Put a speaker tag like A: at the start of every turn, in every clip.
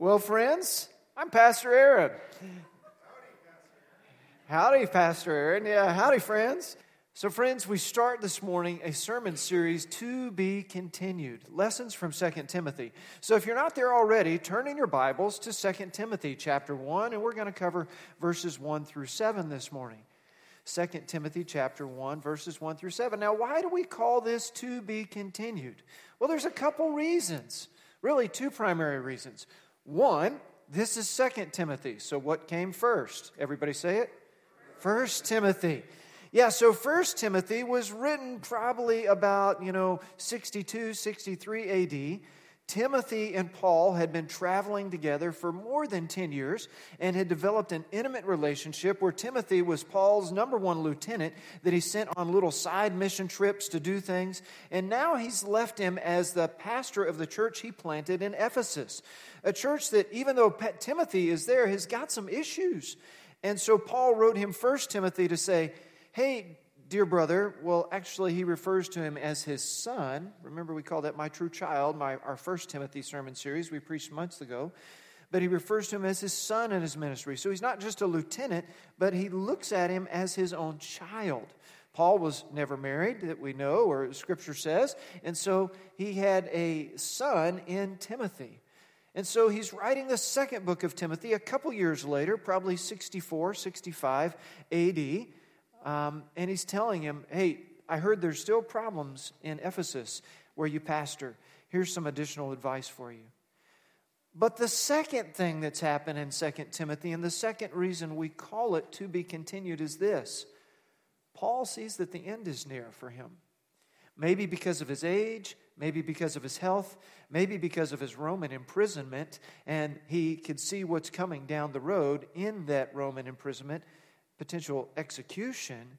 A: Well, friends, I'm Pastor Aaron. Howdy, Pastor Aaron. Yeah, howdy, friends. So, friends, we start this morning a sermon series to be continued lessons from 2 Timothy. So, if you're not there already, turn in your Bibles to 2 Timothy chapter 1, and we're going to cover verses 1 through 7 this morning. 2 Timothy chapter 1 verses 1 through 7. Now, why do we call this to be continued? Well, there's a couple reasons. Really two primary reasons. One, this is Second Timothy. So what came first? Everybody say it? First Timothy. Yeah, so First Timothy was written probably about, you know, 62, 63 AD. Timothy and Paul had been traveling together for more than 10 years and had developed an intimate relationship where Timothy was Paul's number one lieutenant that he sent on little side mission trips to do things. And now he's left him as the pastor of the church he planted in Ephesus, a church that, even though Timothy is there, has got some issues. And so Paul wrote him First Timothy to say, Hey, dear brother, well, actually, he refers to him as his son. Remember, we call that my true child, my, our first Timothy sermon series we preached months ago. But he refers to him as his son in his ministry. So he's not just a lieutenant, but he looks at him as his own child. Paul was never married, that we know, or scripture says. And so he had a son in Timothy. And so he's writing the second book of Timothy a couple years later, probably 64, 65 AD. Um, and he's telling him, hey, I heard there's still problems in Ephesus where you pastor. Here's some additional advice for you. But the second thing that's happened in 2 Timothy, and the second reason we call it to be continued, is this Paul sees that the end is near for him. Maybe because of his age, maybe because of his health, maybe because of his Roman imprisonment, and he could see what's coming down the road in that Roman imprisonment potential execution,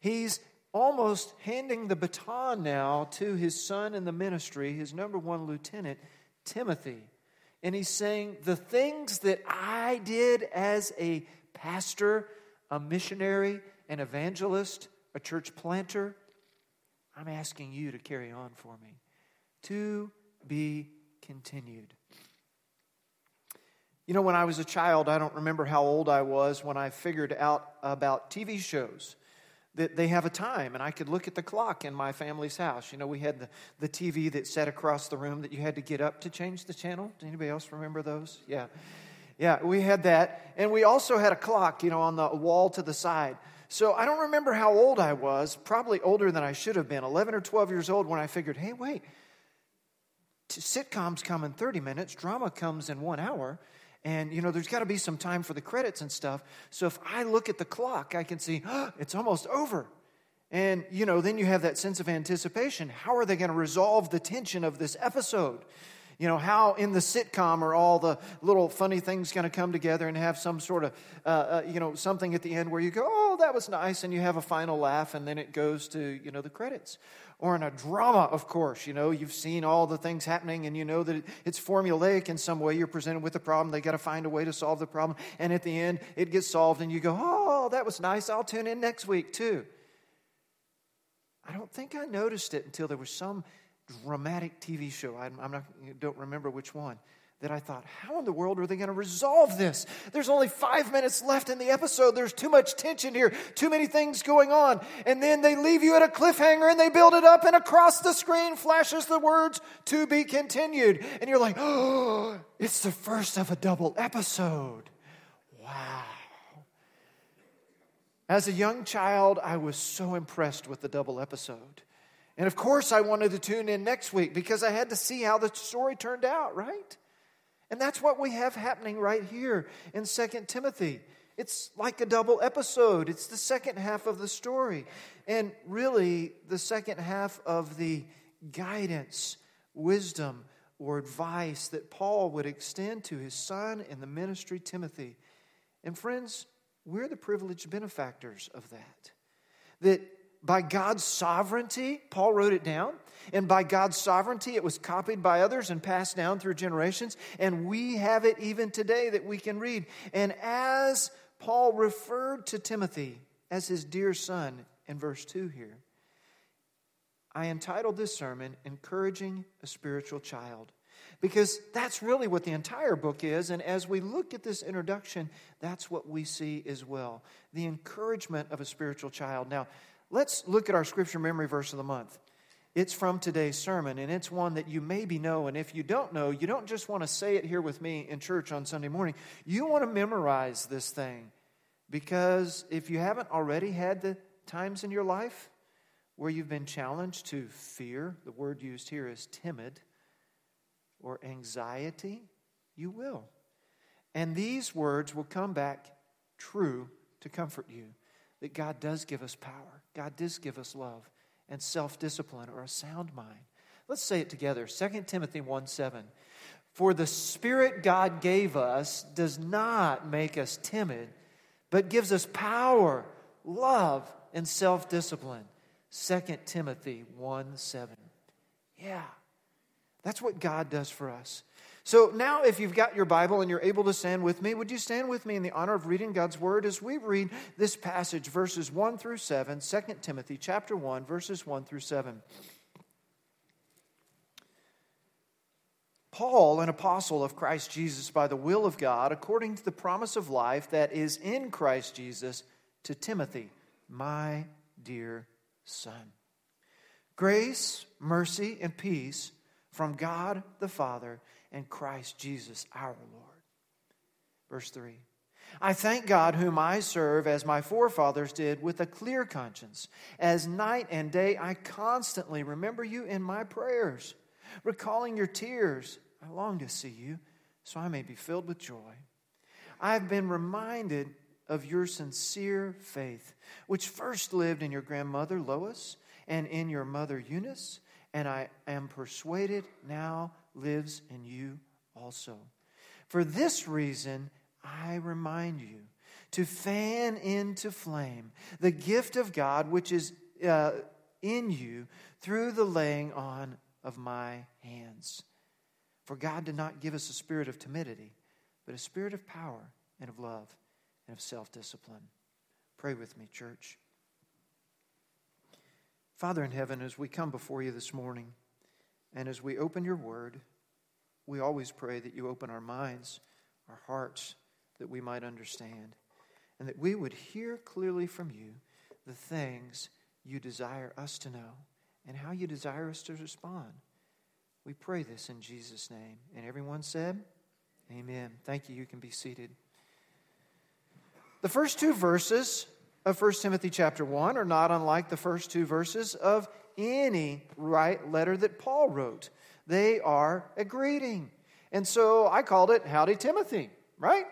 A: he's almost handing the baton now to his son in the ministry, his number one lieutenant, Timothy. And he's saying, The things that I did as a pastor, a missionary, an evangelist, a church planter, I'm asking you to carry on for me. To be continued. You know, when I was a child, I don't remember how old I was when I figured out about TV shows. That they have a time, and I could look at the clock in my family's house. You know, we had the, the TV that sat across the room that you had to get up to change the channel. Does anybody else remember those? Yeah. Yeah, we had that. And we also had a clock, you know, on the wall to the side. So I don't remember how old I was, probably older than I should have been, 11 or 12 years old, when I figured, hey, wait, sitcoms come in 30 minutes, drama comes in one hour. And, you know, there's got to be some time for the credits and stuff. So if I look at the clock, I can see, oh, it's almost over. And, you know, then you have that sense of anticipation. How are they going to resolve the tension of this episode? You know, how in the sitcom are all the little funny things going to come together and have some sort of, uh, uh, you know, something at the end where you go, oh, that was nice, and you have a final laugh, and then it goes to, you know, the credits or in a drama, of course. You know, you've seen all the things happening and you know that it's formulaic in some way. You're presented with a problem. They got to find a way to solve the problem. And at the end, it gets solved and you go, oh, that was nice. I'll tune in next week too. I don't think I noticed it until there was some dramatic TV show. I'm, I'm not, don't remember which one that I thought, how in the world are they going to resolve this? There's only five minutes left in the episode. There's too much tension here, too many things going on. And then they leave you at a cliffhanger and they build it up, and across the screen flashes the words, to be continued. And you're like, oh, it's the first of a double episode. Wow. As a young child, I was so impressed with the double episode. And of course, I wanted to tune in next week because I had to see how the story turned out, right? And that's what we have happening right here in Second Timothy. It's like a double episode. It's the second half of the story. And really, the second half of the guidance, wisdom, or advice that Paul would extend to his son in the ministry, Timothy. And friends, we're the privileged benefactors of that. That by God's sovereignty, Paul wrote it down, and by God's sovereignty, it was copied by others and passed down through generations, and we have it even today that we can read. And as Paul referred to Timothy as his dear son in verse 2 here, I entitled this sermon, Encouraging a Spiritual Child. because that's really what the entire book is. And as we look at this introduction, that's what we see as well the encouragement of a spiritual child. Now, let's look at our scripture memory verse of the month. It's from today's sermon, and it's one that you maybe know. And if you don't know, you don't just want to say it here with me in church on Sunday morning. You want to memorize this thing because if you haven't already had the times in your life where you've been challenged to fear, the word used here is timid, or anxiety, you will. And these words will come back true to comfort you that God does give us power, God does give us love and self discipline or a sound mind. Let's say it together 2 Timothy 1 7. For the Spirit God gave us does not make us timid, but gives us power, love, and self discipline. 2 Timothy 1 7. Yeah, that's what God does for us. So now, if you've got your Bible and you're able to stand with me, would you stand with me in the honor of reading God's Word as we read this passage, verses 1 through 7, 2 Timothy chapter 1, verses 1 through 7. Paul, an apostle of Christ Jesus by the will of God, according to the promise of life that is in Christ Jesus, to Timothy, my dear son. Grace, mercy, and peace from God the Father and Christ Jesus our Lord. Verse 3 I thank God, whom I serve as my forefathers did, with a clear conscience. As night and day I constantly remember you in my prayers. Recalling your tears, I long to see you, so I may be filled with joy. I have been reminded of your sincere faith, which first lived in your grandmother Lois and in your mother Eunice, and I am persuaded now lives in you also. For this reason, I remind you to fan into flame the gift of God which is uh, in you through the laying on of my hands. For God did not give us a spirit of timidity, but a spirit of power and of love and of self discipline. Pray with me, church. Father in heaven, as we come before you this morning, and as we open your word, we always pray that you open our minds, our hearts, that we might understand, and that we would hear clearly from you the things you desire us to know and how you desire us to respond. We pray this in Jesus' name. And everyone said, Amen. Thank you. You can be seated. The first two verses of 1 Timothy chapter 1 are not unlike the first two verses of any right letter that Paul wrote. They are a greeting. And so I called it Howdy Timothy, right?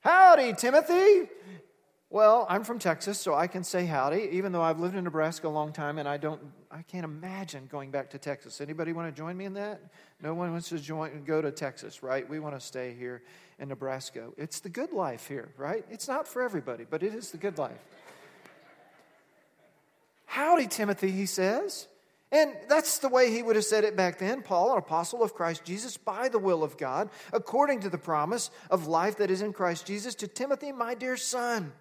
A: Howdy Timothy. Well, I'm from Texas, so I can say howdy, even though I've lived in Nebraska a long time and I don't I can't imagine going back to Texas. Anybody want to join me in that? No one wants to join and go to Texas, right? We want to stay here in Nebraska. It's the good life here, right? It's not for everybody, but it is the good life. Howdy, Timothy, he says. And that's the way he would have said it back then. Paul, an apostle of Christ Jesus, by the will of God, according to the promise of life that is in Christ Jesus, to Timothy, my dear son.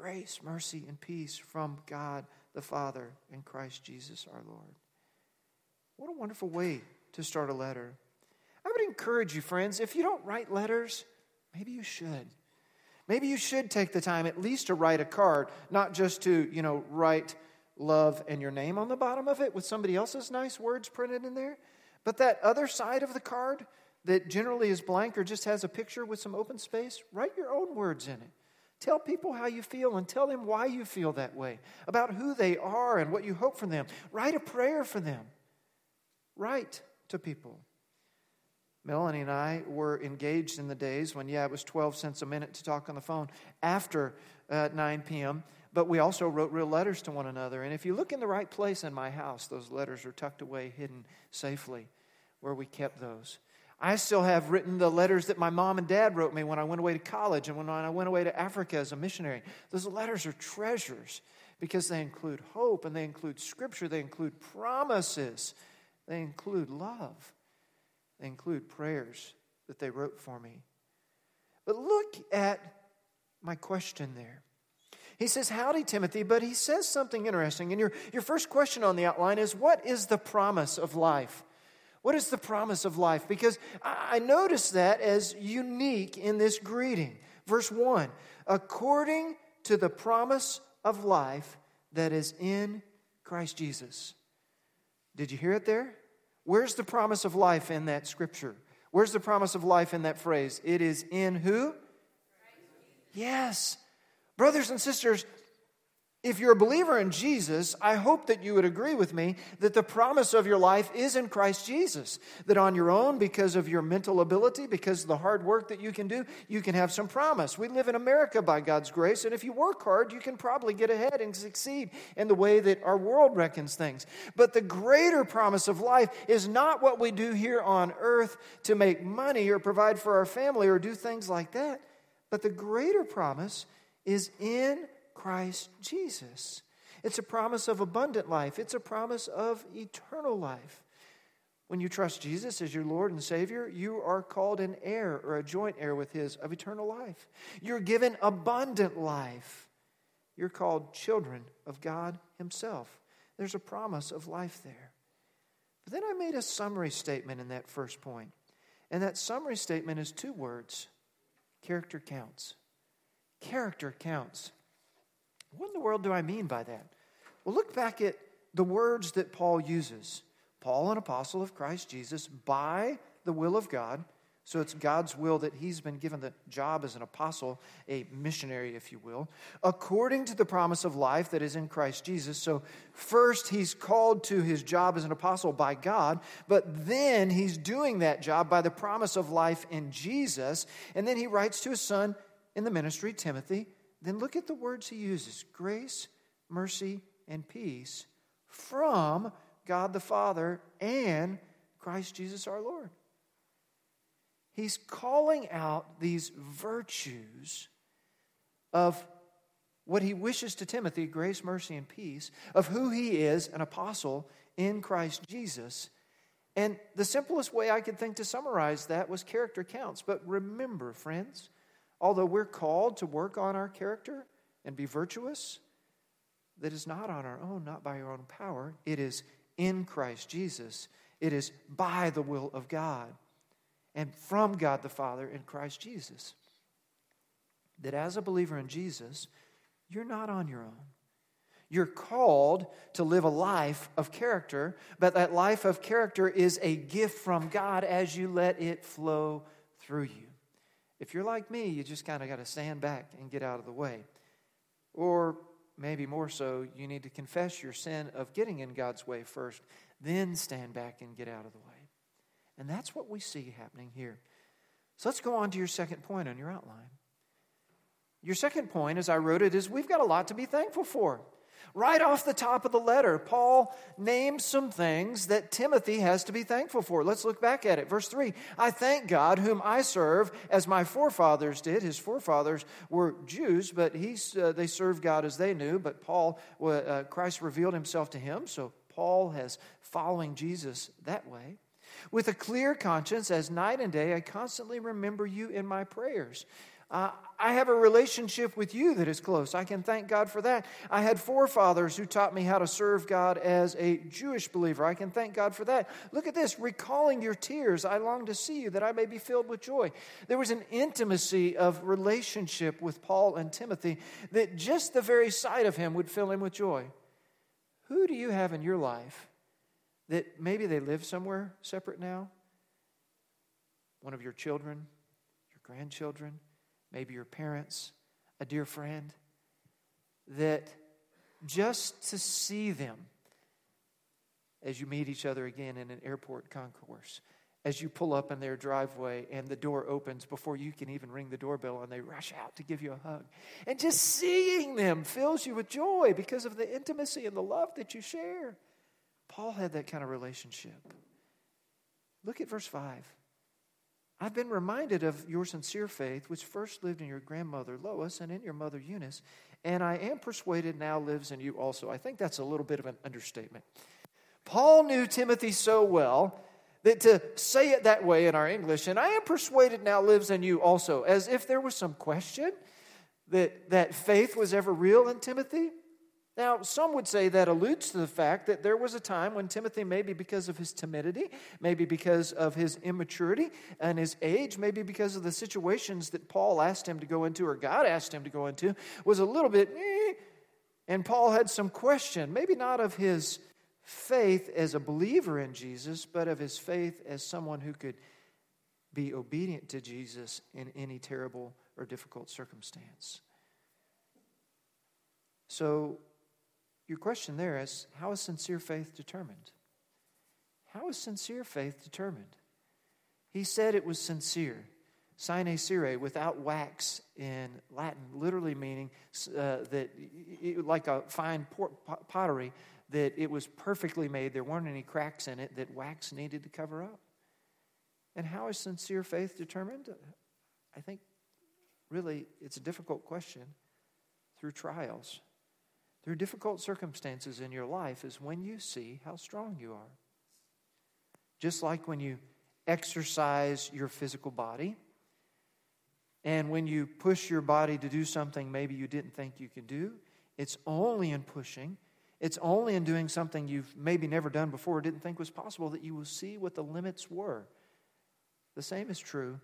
A: Grace, mercy, and peace from God the Father and Christ Jesus our Lord. What a wonderful way to start a letter. I would encourage you, friends, if you don't write letters, maybe you should. Maybe you should take the time at least to write a card, not just to, you know, write love and your name on the bottom of it with somebody else's nice words printed in there. But that other side of the card that generally is blank or just has a picture with some open space, write your own words in it. Tell people how you feel and tell them why you feel that way, about who they are and what you hope from them. Write a prayer for them. Write to people. Melanie and I were engaged in the days when, yeah, it was 12 cents a minute to talk on the phone after uh, 9 p.m., but we also wrote real letters to one another. And if you look in the right place in my house, those letters are tucked away, hidden safely where we kept those. I still have written the letters that my mom and dad wrote me when I went away to college and when I went away to Africa as a missionary. Those letters are treasures because they include hope and they include scripture, they include promises, they include love. They include prayers that they wrote for me. But look at my question there. He says, Howdy, Timothy, but he says something interesting. And your, your first question on the outline is, What is the promise of life? What is the promise of life? Because I notice that as unique in this greeting. Verse 1 according to the promise of life that is in Christ Jesus. Did you hear it there? Where's the promise of life in that scripture? Where's the promise of life in that phrase? It is in who? Yes. Brothers and sisters, if you're a believer in Jesus, I hope that you would agree with me that the promise of your life is in Christ Jesus. That on your own, because of your mental ability, because of the hard work that you can do, you can have some promise. We live in America by God's grace, and if you work hard, you can probably get ahead and succeed in the way that our world reckons things. But the greater promise of life is not what we do here on earth to make money or provide for our family or do things like that. But the greater promise is in Christ Jesus. It's a promise of abundant life, it's a promise of eternal life. When you trust Jesus as your Lord and Savior, you are called an heir or a joint heir with His of eternal life. You're given abundant life. You're called children of God Himself. There's a promise of life there. But then I made a summary statement in that first point. And that summary statement is two words character counts. Character counts. What in the world do I mean by that? Well, look back at the words that Paul uses. Paul, an apostle of Christ Jesus, by the will of God. So it's God's will that he's been given the job as an apostle, a missionary, if you will, according to the promise of life that is in Christ Jesus. So first, he's called to his job as an apostle by God, but then he's doing that job by the promise of life in Jesus. And then he writes to his son in the ministry, Timothy, then look at the words he uses grace, mercy, and peace from God the Father and Christ Jesus our Lord. He's calling out these virtues of what he wishes to Timothy grace, mercy, and peace, of who he is, an apostle in Christ Jesus. And the simplest way I could think to summarize that was character counts. But remember, friends, although we're called to work on our character and be virtuous, that is not on our own, not by our own power. It is in Christ Jesus. It is by the will of God and from God the Father in Christ Jesus. That as a believer in Jesus, you're not on your own. You're called to live a life of character, but that life of character is a gift from God as you let it flow through you. If you're like me, you just kind of got to stand back and get out of the way. Or maybe more so, you need to confess your sin of getting in God's way first, then stand back and get out of the way. And that's what we see happening here. So let's go on to your second point on your outline. Your second point, as I wrote it, is we've got a lot to be thankful for. Right off the top of the letter, Paul names some things that Timothy has to be thankful for. Let's look back at it. Verse 3 I thank God, whom I serve as my forefathers did. His forefathers were Jews, but he, uh, they served God as they knew. But Paul, uh, Christ revealed himself to him, so Paul has following Jesus that way. With a clear conscience, as night and day, I constantly remember you in my prayers. Uh, I have a relationship with you that is close. I can thank God for that. I had forefathers who taught me how to serve God as a Jewish believer. I can thank God for that. Look at this recalling your tears, I long to see you that I may be filled with joy. There was an intimacy of relationship with Paul and Timothy that just the very sight of him would fill him with joy. Who do you have in your life that maybe they live somewhere separate now? One of your children, your grandchildren? Maybe your parents, a dear friend, that just to see them as you meet each other again in an airport concourse, as you pull up in their driveway and the door opens before you can even ring the doorbell and they rush out to give you a hug. And just seeing them fills you with joy because of the intimacy and the love that you share. Paul had that kind of relationship. Look at verse 5. I've been reminded of your sincere faith, which first lived in your grandmother Lois and in your mother Eunice, and I am persuaded now lives in you also. I think that's a little bit of an understatement. Paul knew Timothy so well that to say it that way in our English, and I am persuaded now lives in you also, as if there was some question that, that faith was ever real in Timothy. Now, some would say that alludes to the fact that there was a time when Timothy, maybe because of his timidity, maybe because of his immaturity and his age, maybe because of the situations that Paul asked him to go into or God asked him to go into, was a little bit, eh, and Paul had some question, maybe not of his faith as a believer in Jesus, but of his faith as someone who could be obedient to Jesus in any terrible or difficult circumstance. So, your question there is how is sincere faith determined? How is sincere faith determined? He said it was sincere. Sine cere, without wax in Latin, literally meaning uh, that, it, like a fine pottery, that it was perfectly made. There weren't any cracks in it that wax needed to cover up. And how is sincere faith determined? I think really it's a difficult question through trials. Through difficult circumstances in your life is when you see how strong you are. Just like when you exercise your physical body, and when you push your body to do something maybe you didn't think you could do, it's only in pushing, it's only in doing something you've maybe never done before or didn't think was possible that you will see what the limits were. The same is true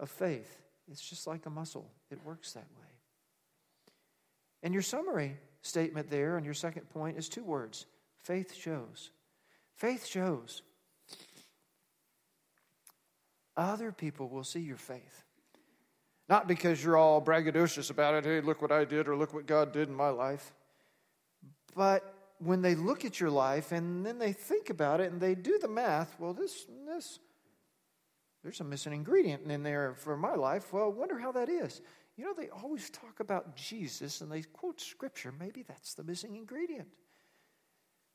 A: of faith. It's just like a muscle, it works that way. And your summary statement there on your second point is two words faith shows. Faith shows. Other people will see your faith. Not because you're all braggadocious about it, hey, look what I did or look what God did in my life. But when they look at your life and then they think about it and they do the math, well, this, this, there's a missing ingredient in there for my life. Well, wonder how that is. You know, they always talk about Jesus and they quote scripture. Maybe that's the missing ingredient.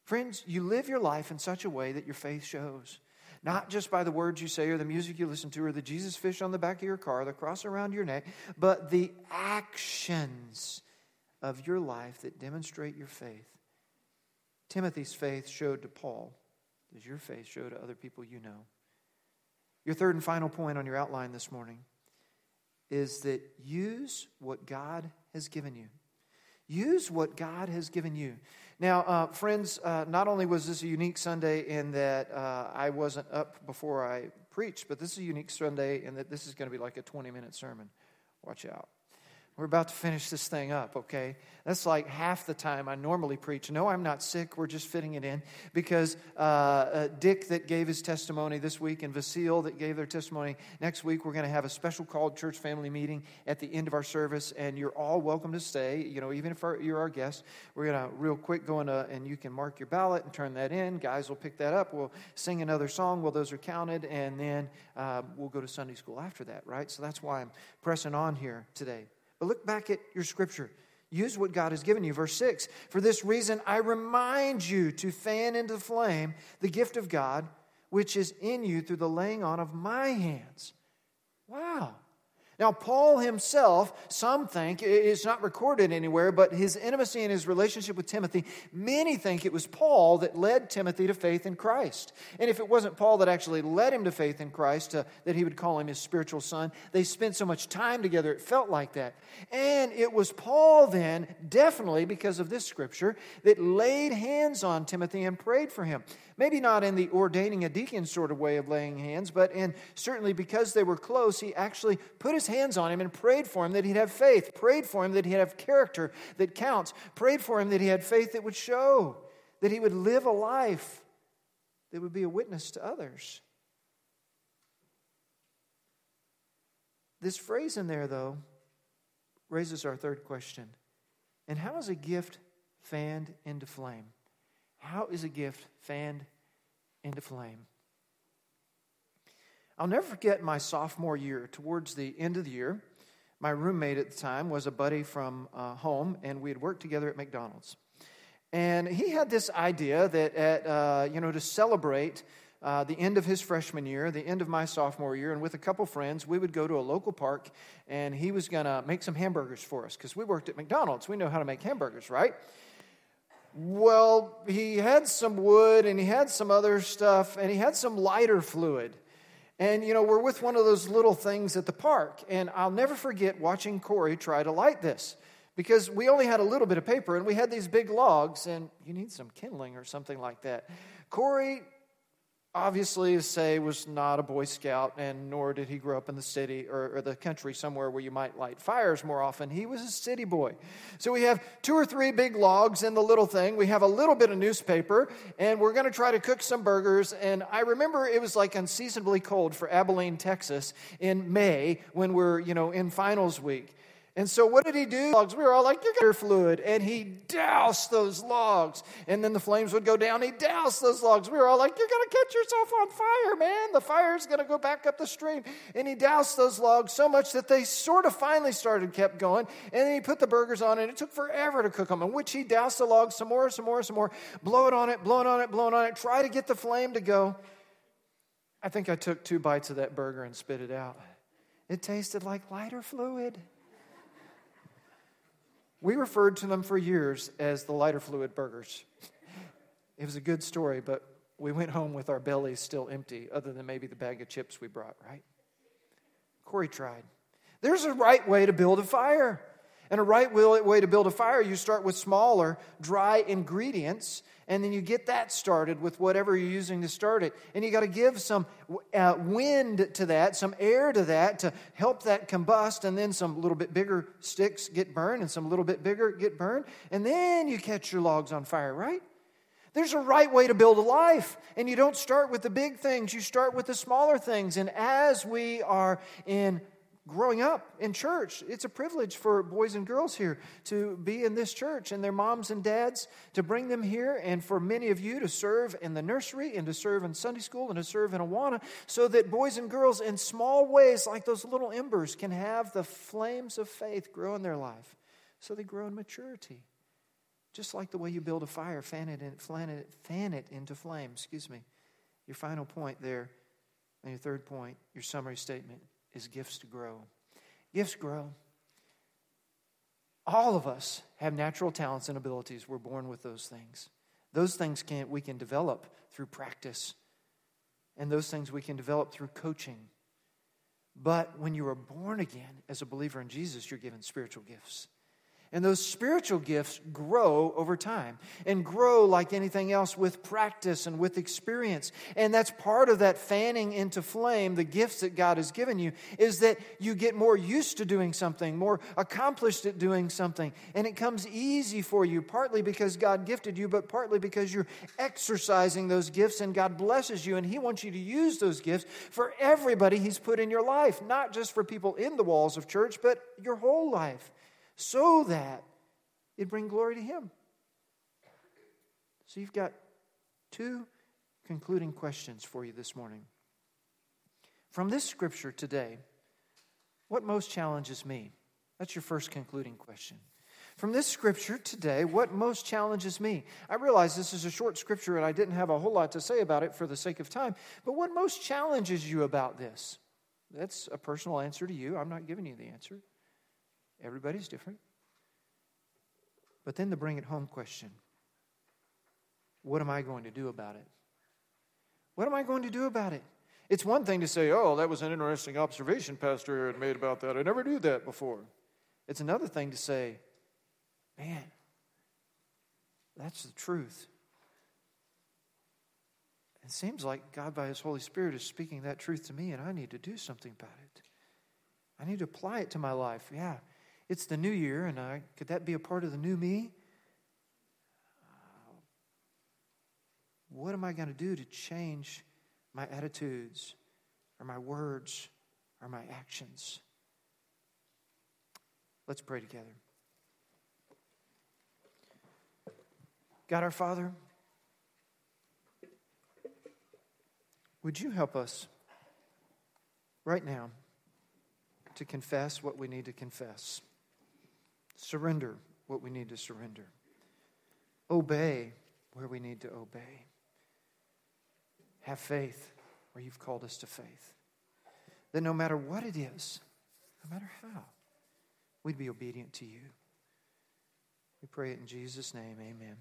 A: Friends, you live your life in such a way that your faith shows. Not just by the words you say or the music you listen to or the Jesus fish on the back of your car, the cross around your neck, but the actions of your life that demonstrate your faith. Timothy's faith showed to Paul. Does your faith show to other people you know? Your third and final point on your outline this morning is that use what God has given you. Use what God has given you. Now, uh, friends, uh, not only was this a unique Sunday in that uh, I wasn't up before I preached, but this is a unique Sunday in that this is going to be like a 20 minute sermon. Watch out. We're about to finish this thing up, okay? That's like half the time I normally preach. No, I'm not sick. We're just fitting it in because uh, uh, Dick, that gave his testimony this week, and Vasile, that gave their testimony next week, we're going to have a special called church family meeting at the end of our service, and you're all welcome to stay. You know, even if our, you're our guest, we're going to real quick go into, and you can mark your ballot and turn that in. Guys will pick that up. We'll sing another song while those are counted, and then um, we'll go to Sunday school after that, right? So that's why I'm pressing on here today. But look back at your scripture. Use what God has given you. Verse 6 For this reason, I remind you to fan into the flame the gift of God, which is in you through the laying on of my hands. Wow. Now, Paul himself, some think, it's not recorded anywhere, but his intimacy and his relationship with Timothy, many think it was Paul that led Timothy to faith in Christ. And if it wasn't Paul that actually led him to faith in Christ, uh, that he would call him his spiritual son, they spent so much time together, it felt like that. And it was Paul then, definitely because of this scripture, that laid hands on Timothy and prayed for him. Maybe not in the ordaining a deacon sort of way of laying hands, but in certainly because they were close, he actually put his hands on him and prayed for him that he'd have faith, prayed for him that he'd have character that counts, prayed for him that he had faith that would show, that he would live a life that would be a witness to others. This phrase in there, though, raises our third question. And how is a gift fanned into flame? How is a gift fanned into flame? I'll never forget my sophomore year. Towards the end of the year, my roommate at the time was a buddy from uh, home, and we had worked together at McDonald's. And he had this idea that, at, uh, you know, to celebrate uh, the end of his freshman year, the end of my sophomore year, and with a couple friends, we would go to a local park, and he was going to make some hamburgers for us because we worked at McDonald's. We know how to make hamburgers, right? Well, he had some wood and he had some other stuff and he had some lighter fluid. And, you know, we're with one of those little things at the park. And I'll never forget watching Corey try to light this because we only had a little bit of paper and we had these big logs, and you need some kindling or something like that. Corey obviously, say, was not a Boy Scout, and nor did he grow up in the city or, or, the country somewhere where you might light fires more often. He was a city boy. So we have two or three big logs in the little thing. We have a little bit of newspaper, and we're going to try to cook some burgers. And I remember it was like unseasonably cold for Abilene, Texas in May when we're, you know, in finals week. And so what did he do? Logs. We were all like, you're fluid. And he doused those logs. And then the flames would go down. He doused those logs. We were all like, you're to catch yourself on fire, man. The fire's to go back up the stream. And he doused those logs so much that they sort of finally started, kept going. And then he put the burgers on, and it took forever to cook them. In which he doused the logs some more, some more, some more, blow it on it, blow it on it, blow it on it, try to get the flame to go. I think I took two bites of that burger and spit it out. It tasted like lighter fluid. We referred to them for years as the lighter fluid burgers. It was a good story, but we went home with our bellies still empty, other than maybe the bag of chips we brought, right? Corey tried. There's a right way to build a fire. And a right way to build a fire, you start with smaller, dry ingredients and then you get that started with whatever you're using to start it. And you got to give some uh, wind to that, some air to that to help that combust, and then some little bit bigger sticks get burned, and some little bit bigger get burned, and then you catch your logs on fire, right? There's a right way to build a life, and you don't start with the big things, you start with the smaller things. And as we are in growing up in church. It's a privilege for boys and girls here to be in this church and their moms and dads to bring them here, and for many of you to serve in the nursery and to serve in Sunday school and to serve in Awana, so that boys and girls, in small ways like those little embers, can have the flames of faith grow in their life so they grow in maturity. Just like the way you build a fire, fan it, in, fan it, fan it into flame. Excuse me. Your final point there, and your third point, your summary statement is gifts to grow. Gifts grow. All of us have natural talents and abilities. We're born with those things. Those things can, we can develop through practice, and those things we can develop through coaching. But when you are born again as a believer in Jesus, you're given spiritual gifts. And those spiritual gifts grow over time and grow like anything else with practice and with experience. And that's part of that fanning into flame, the gifts that God has given you, is that you get more used to doing something, more accomplished at doing something. And it comes easy for you, partly because God gifted you, but partly because you're exercising those gifts and God blesses you. And He wants you to use those gifts for everybody He's put in your life, not just for people in the walls of church, but your whole life so that it bring glory to him. So you've got two concluding questions for you this morning. From this scripture today, what most challenges me? That's your first concluding question. From this scripture today, what most challenges me? I realize this is a short scripture and I didn't have a whole lot to say about it for the sake of time, but what most challenges you about this? That's a personal answer to you. I'm not giving you the answer. Everybody's different. But then the bring it home question what am I going to do about it? What am I going to do about it? It's one thing to say, oh, that was an interesting observation Pastor had made about that. I never knew that before. It's another thing to say, man, that's the truth. It seems like God, by His Holy Spirit, is speaking that truth to me, and I need to do something about it. I need to apply it to my life. Yeah, it's the new year, and I, could that be a part of the new me? What am I going to do to change my attitudes or my words or my actions? Let's pray together. God our Father, would you help us right now to confess what we need to confess? Surrender what we need to surrender. Obey where we need to obey. Have faith where you've called us to faith. That no matter what it is, no matter how, we'd be obedient to you. We pray it in Jesus' name. Amen.